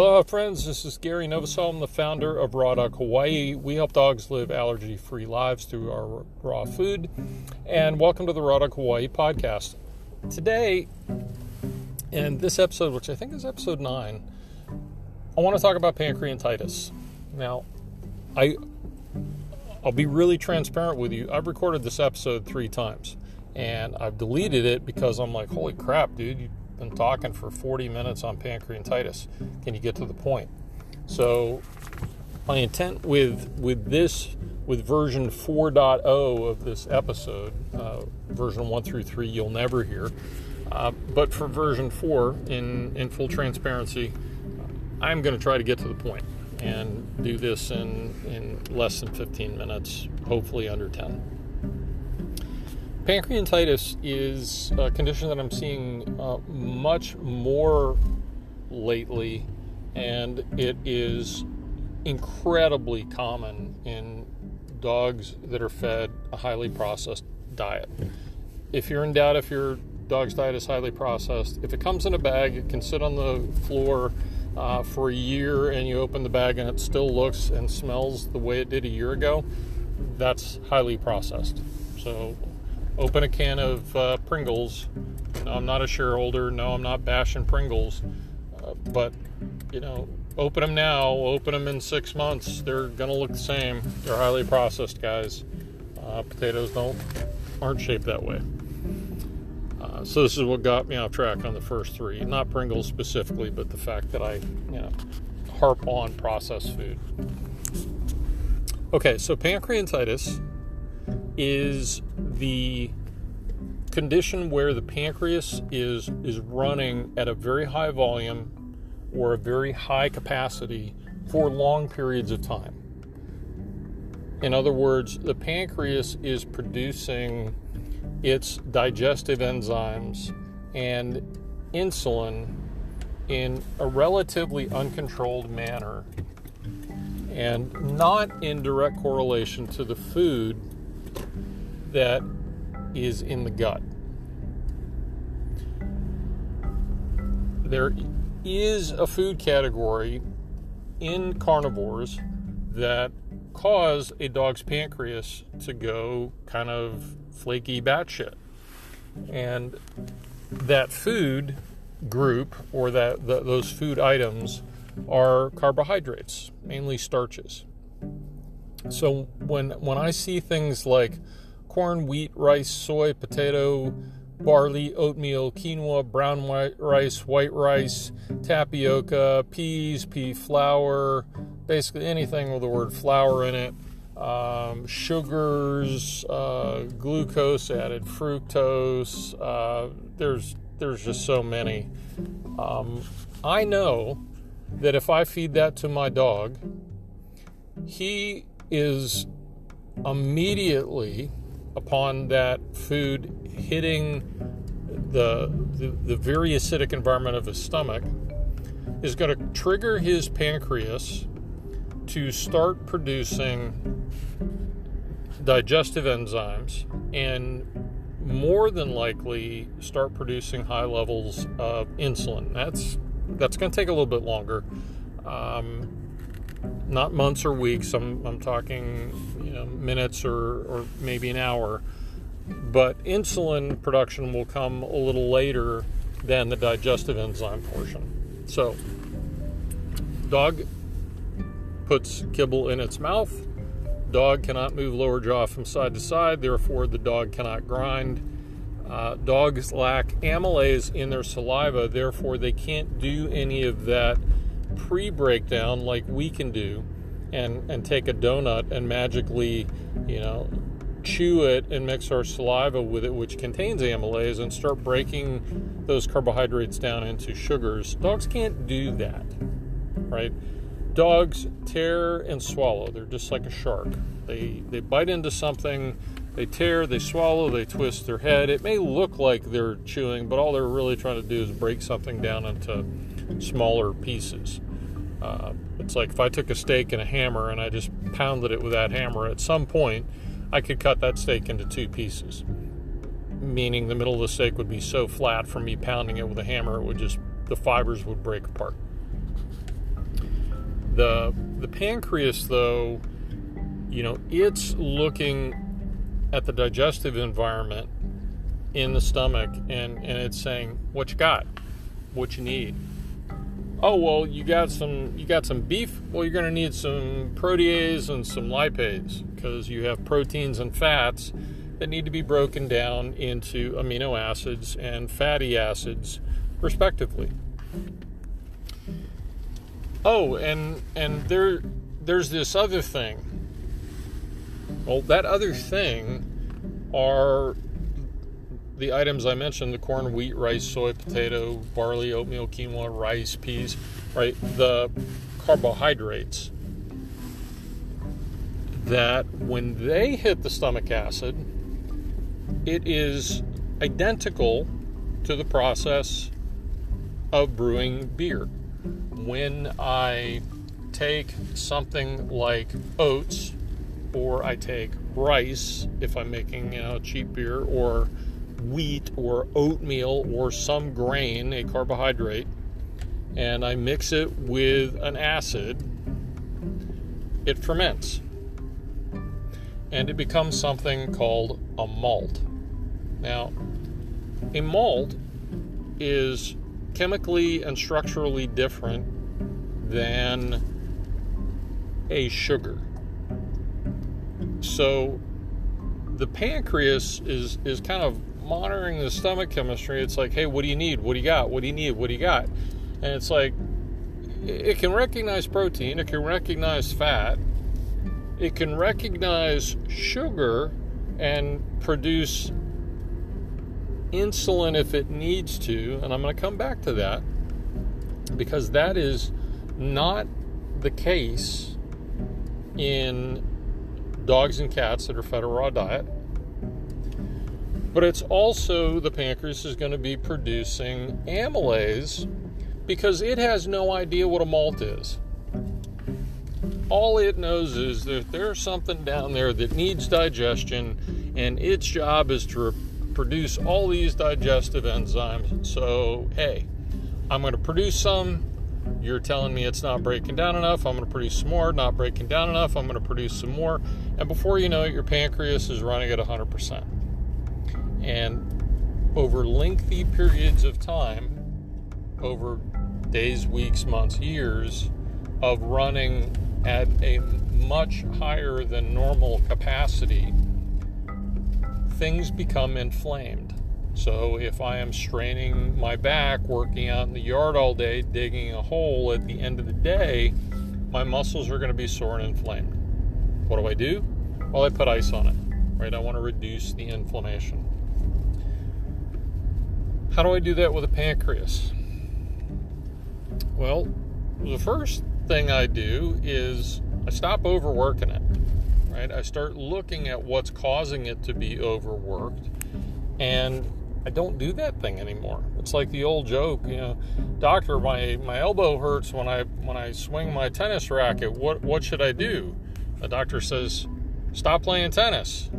Hello, friends. This is Gary Novosel. I'm the founder of Raw Dog Hawaii. We help dogs live allergy free lives through our raw food. And welcome to the Raw Dog Hawaii podcast. Today, in this episode, which I think is episode nine, I want to talk about pancreatitis. Now, I I'll be really transparent with you. I've recorded this episode three times, and I've deleted it because I'm like, holy crap, dude! You've been talking for 40 minutes on pancreatitis. Can you get to the point? So, my intent with with this with version 4.0 of this episode, uh, version one through three, you'll never hear. Uh, but for version four, in in full transparency, I'm going to try to get to the point and do this in, in less than 15 minutes, hopefully under 10. Pancreatitis is a condition that I'm seeing uh, much more lately, and it is incredibly common in dogs that are fed a highly processed diet. If you're in doubt if your dog's diet is highly processed, if it comes in a bag, it can sit on the floor uh, for a year and you open the bag and it still looks and smells the way it did a year ago, that's highly processed. So open a can of uh, Pringles. No, I'm not a shareholder. No, I'm not bashing Pringles. Uh, but, you know, open them now, open them in six months. They're going to look the same. They're highly processed, guys. Uh, potatoes don't aren't shaped that way. Uh, so this is what got me off track on the first three. Not Pringles specifically, but the fact that I, you know, harp on processed food. Okay, so pancreatitis is the condition where the pancreas is is running at a very high volume or a very high capacity for long periods of time. In other words, the pancreas is producing its digestive enzymes and insulin in a relatively uncontrolled manner and not in direct correlation to the food that is in the gut. There is a food category in carnivores that cause a dog's pancreas to go kind of flaky batshit. And that food group or that the, those food items are carbohydrates, mainly starches. So when when I see things like corn, wheat, rice, soy, potato, barley, oatmeal, quinoa, brown white rice, white rice, tapioca, peas, pea flour, basically anything with the word flour in it, um, sugars, uh, glucose added, fructose. Uh, there's there's just so many. Um, I know that if I feed that to my dog, he is immediately upon that food hitting the, the, the very acidic environment of his stomach is going to trigger his pancreas to start producing digestive enzymes and more than likely start producing high levels of insulin. That's that's going to take a little bit longer, um, not months or weeks. I'm, I'm talking you know minutes or, or maybe an hour. But insulin production will come a little later than the digestive enzyme portion. So, dog puts kibble in its mouth. Dog cannot move lower jaw from side to side, therefore, the dog cannot grind. Uh, dogs lack amylase in their saliva, therefore, they can't do any of that pre breakdown like we can do and, and take a donut and magically, you know, chew it and mix our saliva with it, which contains amylase, and start breaking those carbohydrates down into sugars. Dogs can't do that, right? dogs tear and swallow. They're just like a shark. They they bite into something, they tear, they swallow, they twist their head. It may look like they're chewing, but all they're really trying to do is break something down into smaller pieces. Uh, it's like if I took a steak and a hammer and I just pounded it with that hammer, at some point I could cut that steak into two pieces. Meaning the middle of the steak would be so flat from me pounding it with a hammer, it would just, the fibers would break apart. The the pancreas, though, you know, it's looking at the digestive environment in the stomach and, and it's saying, What you got? What you need? Oh well you got some you got some beef? Well you're gonna need some protease and some lipase because you have proteins and fats that need to be broken down into amino acids and fatty acids respectively. Oh, and and there there's this other thing. Well, that other thing are the items I mentioned the corn, wheat, rice, soy, potato, barley, oatmeal, quinoa, rice, peas, right? The carbohydrates that when they hit the stomach acid, it is identical to the process of brewing beer. When I take something like oats, or I take rice if I'm making you know cheap beer, or wheat or oatmeal or some grain, a carbohydrate, and I mix it with an acid, it ferments. And it becomes something called a malt. Now, a malt is chemically and structurally different than a sugar. So the pancreas is is kind of monitoring the stomach chemistry. It's like, hey, what do you need? What do you got? What do you need? What do you got? And it's like it can recognize protein, it can recognize fat, it can recognize sugar and produce insulin if it needs to, and I'm going to come back to that because that is not the case in dogs and cats that are fed a raw diet. But it's also the pancreas is going to be producing amylase because it has no idea what a malt is. All it knows is that there's something down there that needs digestion, and its job is to produce all these digestive enzymes. So, hey, I'm going to produce some. You're telling me it's not breaking down enough. I'm going to produce some more. Not breaking down enough. I'm going to produce some more. And before you know it, your pancreas is running at 100%. And over lengthy periods of time, over days, weeks, months, years of running at a much higher than normal capacity, things become inflamed. So if I am straining my back, working out in the yard all day, digging a hole at the end of the day, my muscles are going to be sore and inflamed. What do I do? Well, I put ice on it, right? I want to reduce the inflammation. How do I do that with a pancreas? Well, the first thing I do is I stop overworking it right? I start looking at what's causing it to be overworked, and I don't do that thing anymore. It's like the old joke, you know, doctor, my my elbow hurts when I when I swing my tennis racket. What what should I do? The doctor says, stop playing tennis.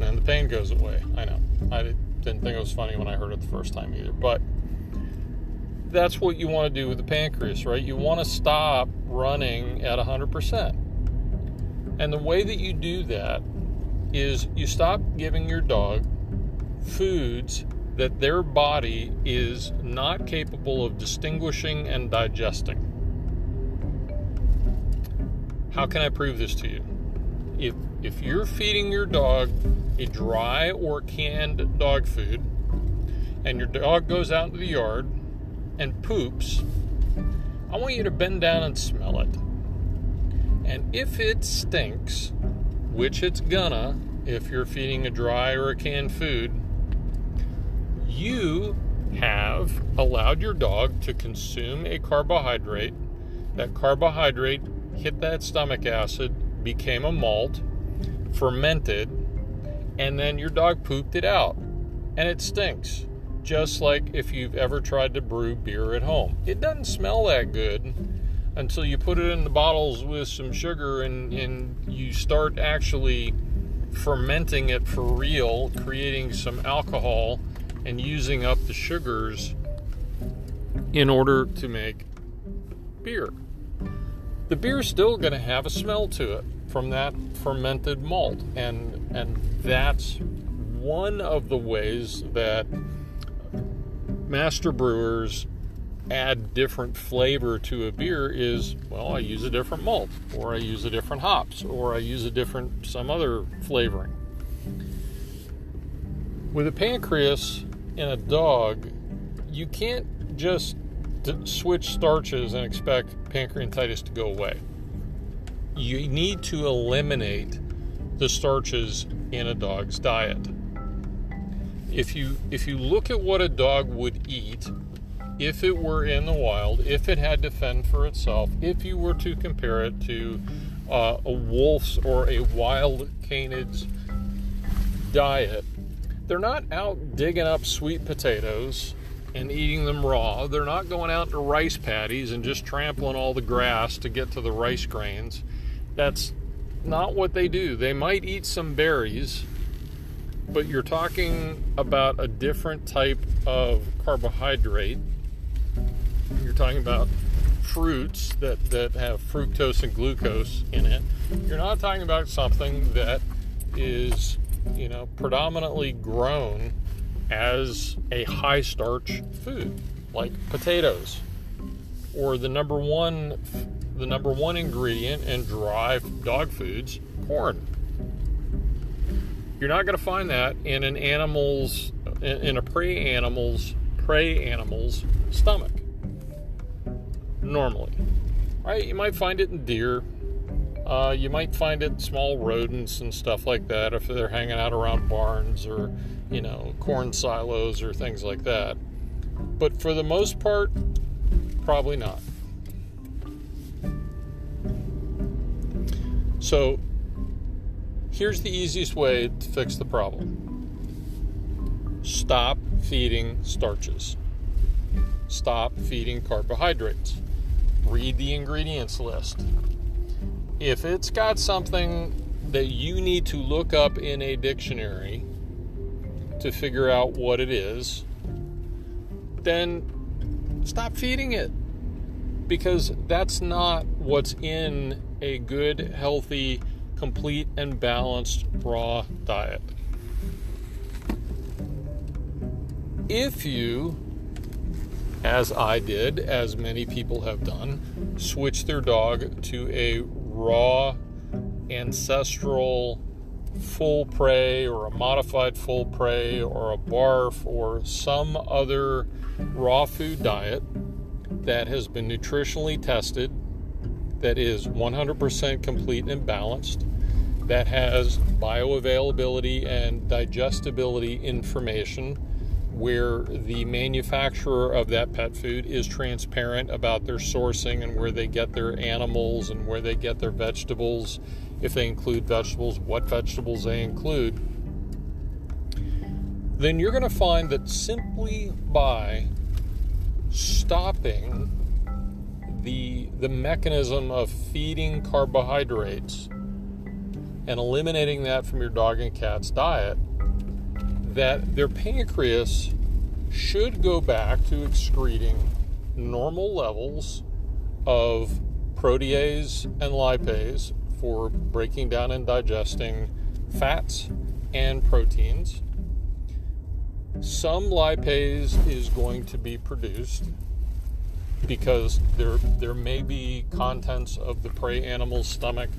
And the pain goes away. I know. I didn't think it was funny when I heard it the first time either, but that's what you want to do with the pancreas, right? You want to stop running at 100%. And the way that you do that is you stop giving your dog foods that their body is not capable of distinguishing and digesting. How can I prove this to you? If if you're feeding your dog a dry or canned dog food and your dog goes out into the yard and poops, I want you to bend down and smell it. And if it stinks, which it's gonna if you're feeding a dry or a canned food, you have allowed your dog to consume a carbohydrate. That carbohydrate hit that stomach acid, became a malt, fermented, and then your dog pooped it out. And it stinks. Just like if you've ever tried to brew beer at home. It doesn't smell that good until you put it in the bottles with some sugar and, and you start actually fermenting it for real, creating some alcohol and using up the sugars in order to make beer. The beer's still going to have a smell to it from that fermented malt, and and that's one of the ways that master brewers add different flavor to a beer is well i use a different malt or i use a different hops or i use a different some other flavoring. With a pancreas in a dog you can't just switch starches and expect pancreatitis to go away. You need to eliminate the starches in a dog's diet if you if you look at what a dog would eat if it were in the wild, if it had to fend for itself, if you were to compare it to uh, a wolf's or a wild canid's diet, they're not out digging up sweet potatoes and eating them raw. They're not going out to rice paddies and just trampling all the grass to get to the rice grains. That's not what they do. They might eat some berries, but you're talking about a different type of carbohydrate you're talking about fruits that, that have fructose and glucose in it. You're not talking about something that is, you know, predominantly grown as a high starch food like potatoes or the number one the number one ingredient in dry dog foods corn you're not going to find that in an animal's in a prey animal's prey animal's stomach normally. Right? You might find it in deer. Uh, you might find it in small rodents and stuff like that if they're hanging out around barns or, you know, corn silos or things like that. But for the most part, probably not. So, here's the easiest way to fix the problem. Stop feeding starches, stop feeding carbohydrates. Read the ingredients list. If it's got something that you need to look up in a dictionary to figure out what it is, then stop feeding it because that's not what's in a good, healthy, complete, and balanced raw diet. If you as I did, as many people have done, switch their dog to a raw, ancestral full prey or a modified full prey or a barf or some other raw food diet that has been nutritionally tested, that is 100% complete and balanced, that has bioavailability and digestibility information where the manufacturer of that pet food is transparent about their sourcing and where they get their animals and where they get their vegetables, if they include vegetables, what vegetables they include, then you're going to find that simply by stopping the the mechanism of feeding carbohydrates and eliminating that from your dog and cat's diet that their pancreas should go back to excreting normal levels of protease and lipase for breaking down and digesting fats and proteins. Some lipase is going to be produced because there there may be contents of the prey animal's stomach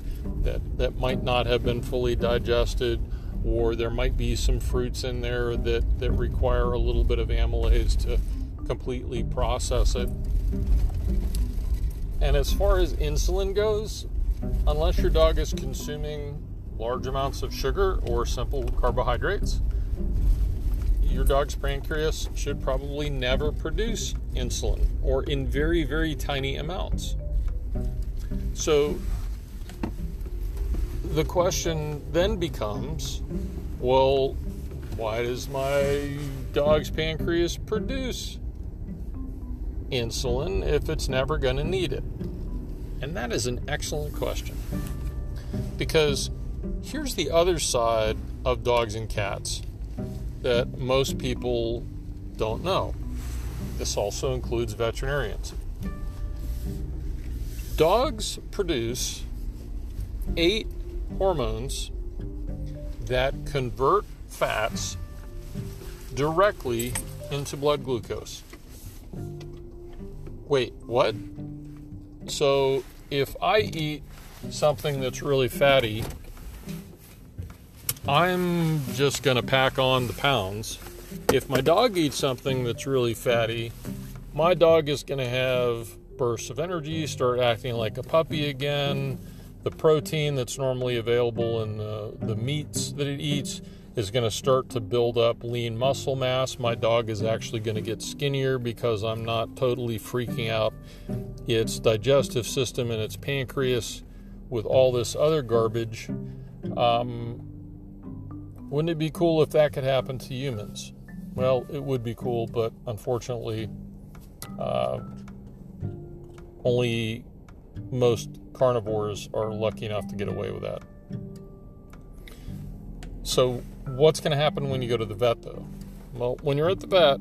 that, that might not have been fully digested or there might be some fruits in there that, that require a little bit of amylase to completely process it. And as far as insulin goes, unless your dog is consuming large amounts of sugar or simple carbohydrates, your dog's pancreas should probably never produce insulin or in very, very tiny amounts. So the question then becomes well, why does my dog's pancreas produce insulin if it's never going to need it? And that is an excellent question. Because here's the other side of dogs and cats that most people don't know. This also includes veterinarians. dogs produce eight hormones that convert fats directly into blood glucose. Wait, what? So if I eat something that's really fatty, I'm just going to pack on the pounds. If my dog eats something that's really fatty, my dog is going to have bursts of energy, start acting like a puppy again. The protein that's normally available in the, the meats that it eats is going to start to build up lean muscle mass. My dog is actually going to get skinnier because I'm not totally freaking out its digestive system and its pancreas with all this other garbage. Um, wouldn't it be cool if that could happen to humans? Well, it would be cool, but unfortunately, uh, only most carnivores are lucky enough to get away with that. So, what's going to happen when you go to the vet, though? Well, when you're at the vet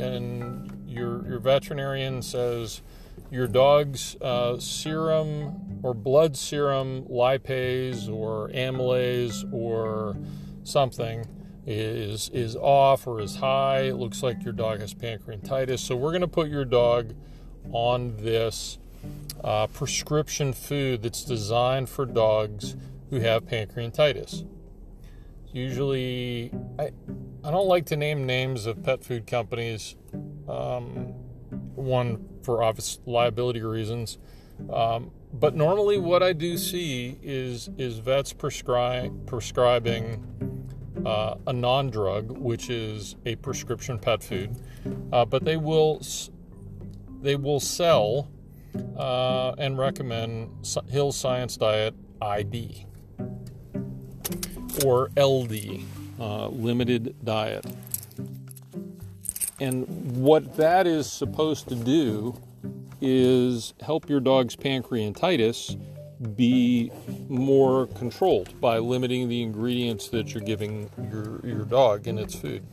and your your veterinarian says your dog's uh, serum or blood serum lipase or amylase or something is is off or is high. It looks like your dog has pancreatitis. So we're going to put your dog on this uh, prescription food that's designed for dogs who have pancreatitis. Usually, I I don't like to name names of pet food companies. Um, one for obvious liability reasons. Um, but normally, what I do see is is vets prescribe prescribing uh, a non-drug, which is a prescription pet food, uh, but they will they will sell uh, and recommend Hill Science Diet ID or LD, uh, limited diet. And what that is supposed to do is help your dog's pancreatitis be more controlled by limiting the ingredients that you're giving your, your dog in its food.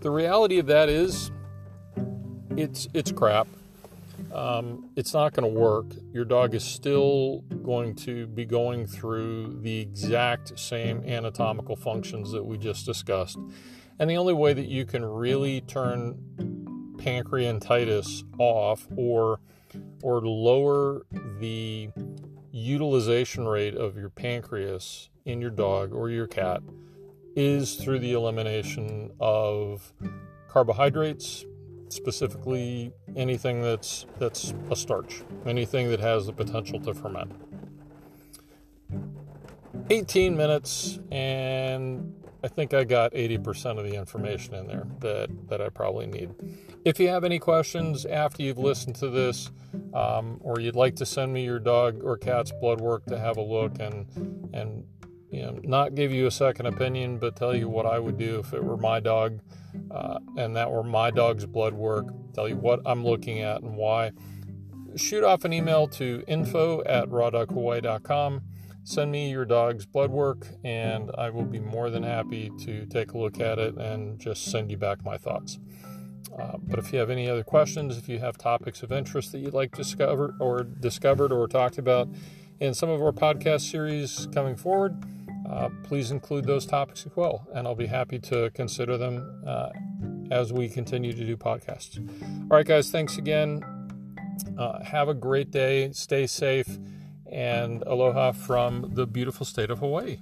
The reality of that is it's it's crap. Um, it's not going to work. Your dog is still going to be going through the exact same anatomical functions that we just discussed. And the only way that you can really turn pancreatitis off or or lower the utilization rate of your pancreas in your dog or your cat is through the elimination of carbohydrates specifically anything that's that's a starch anything that has the potential to ferment. 18 minutes and I think I got 80% of the information in there that, that I probably need. If you have any questions after you've listened to this, um, or you'd like to send me your dog or cat's blood work to have a look and and you know not give you a second opinion, but tell you what I would do if it were my dog, uh, and that were my dog's blood work. Tell you what I'm looking at and why. Shoot off an email to info at rawdoghawaii.com send me your dog's blood work and I will be more than happy to take a look at it and just send you back my thoughts. Uh, but if you have any other questions, if you have topics of interest that you'd like to discover or discovered or talked about in some of our podcast series coming forward, uh, please include those topics as well, and I'll be happy to consider them uh, as we continue to do podcasts. All right, guys, thanks again. Uh, have a great day. Stay safe and aloha from the beautiful state of Hawaii.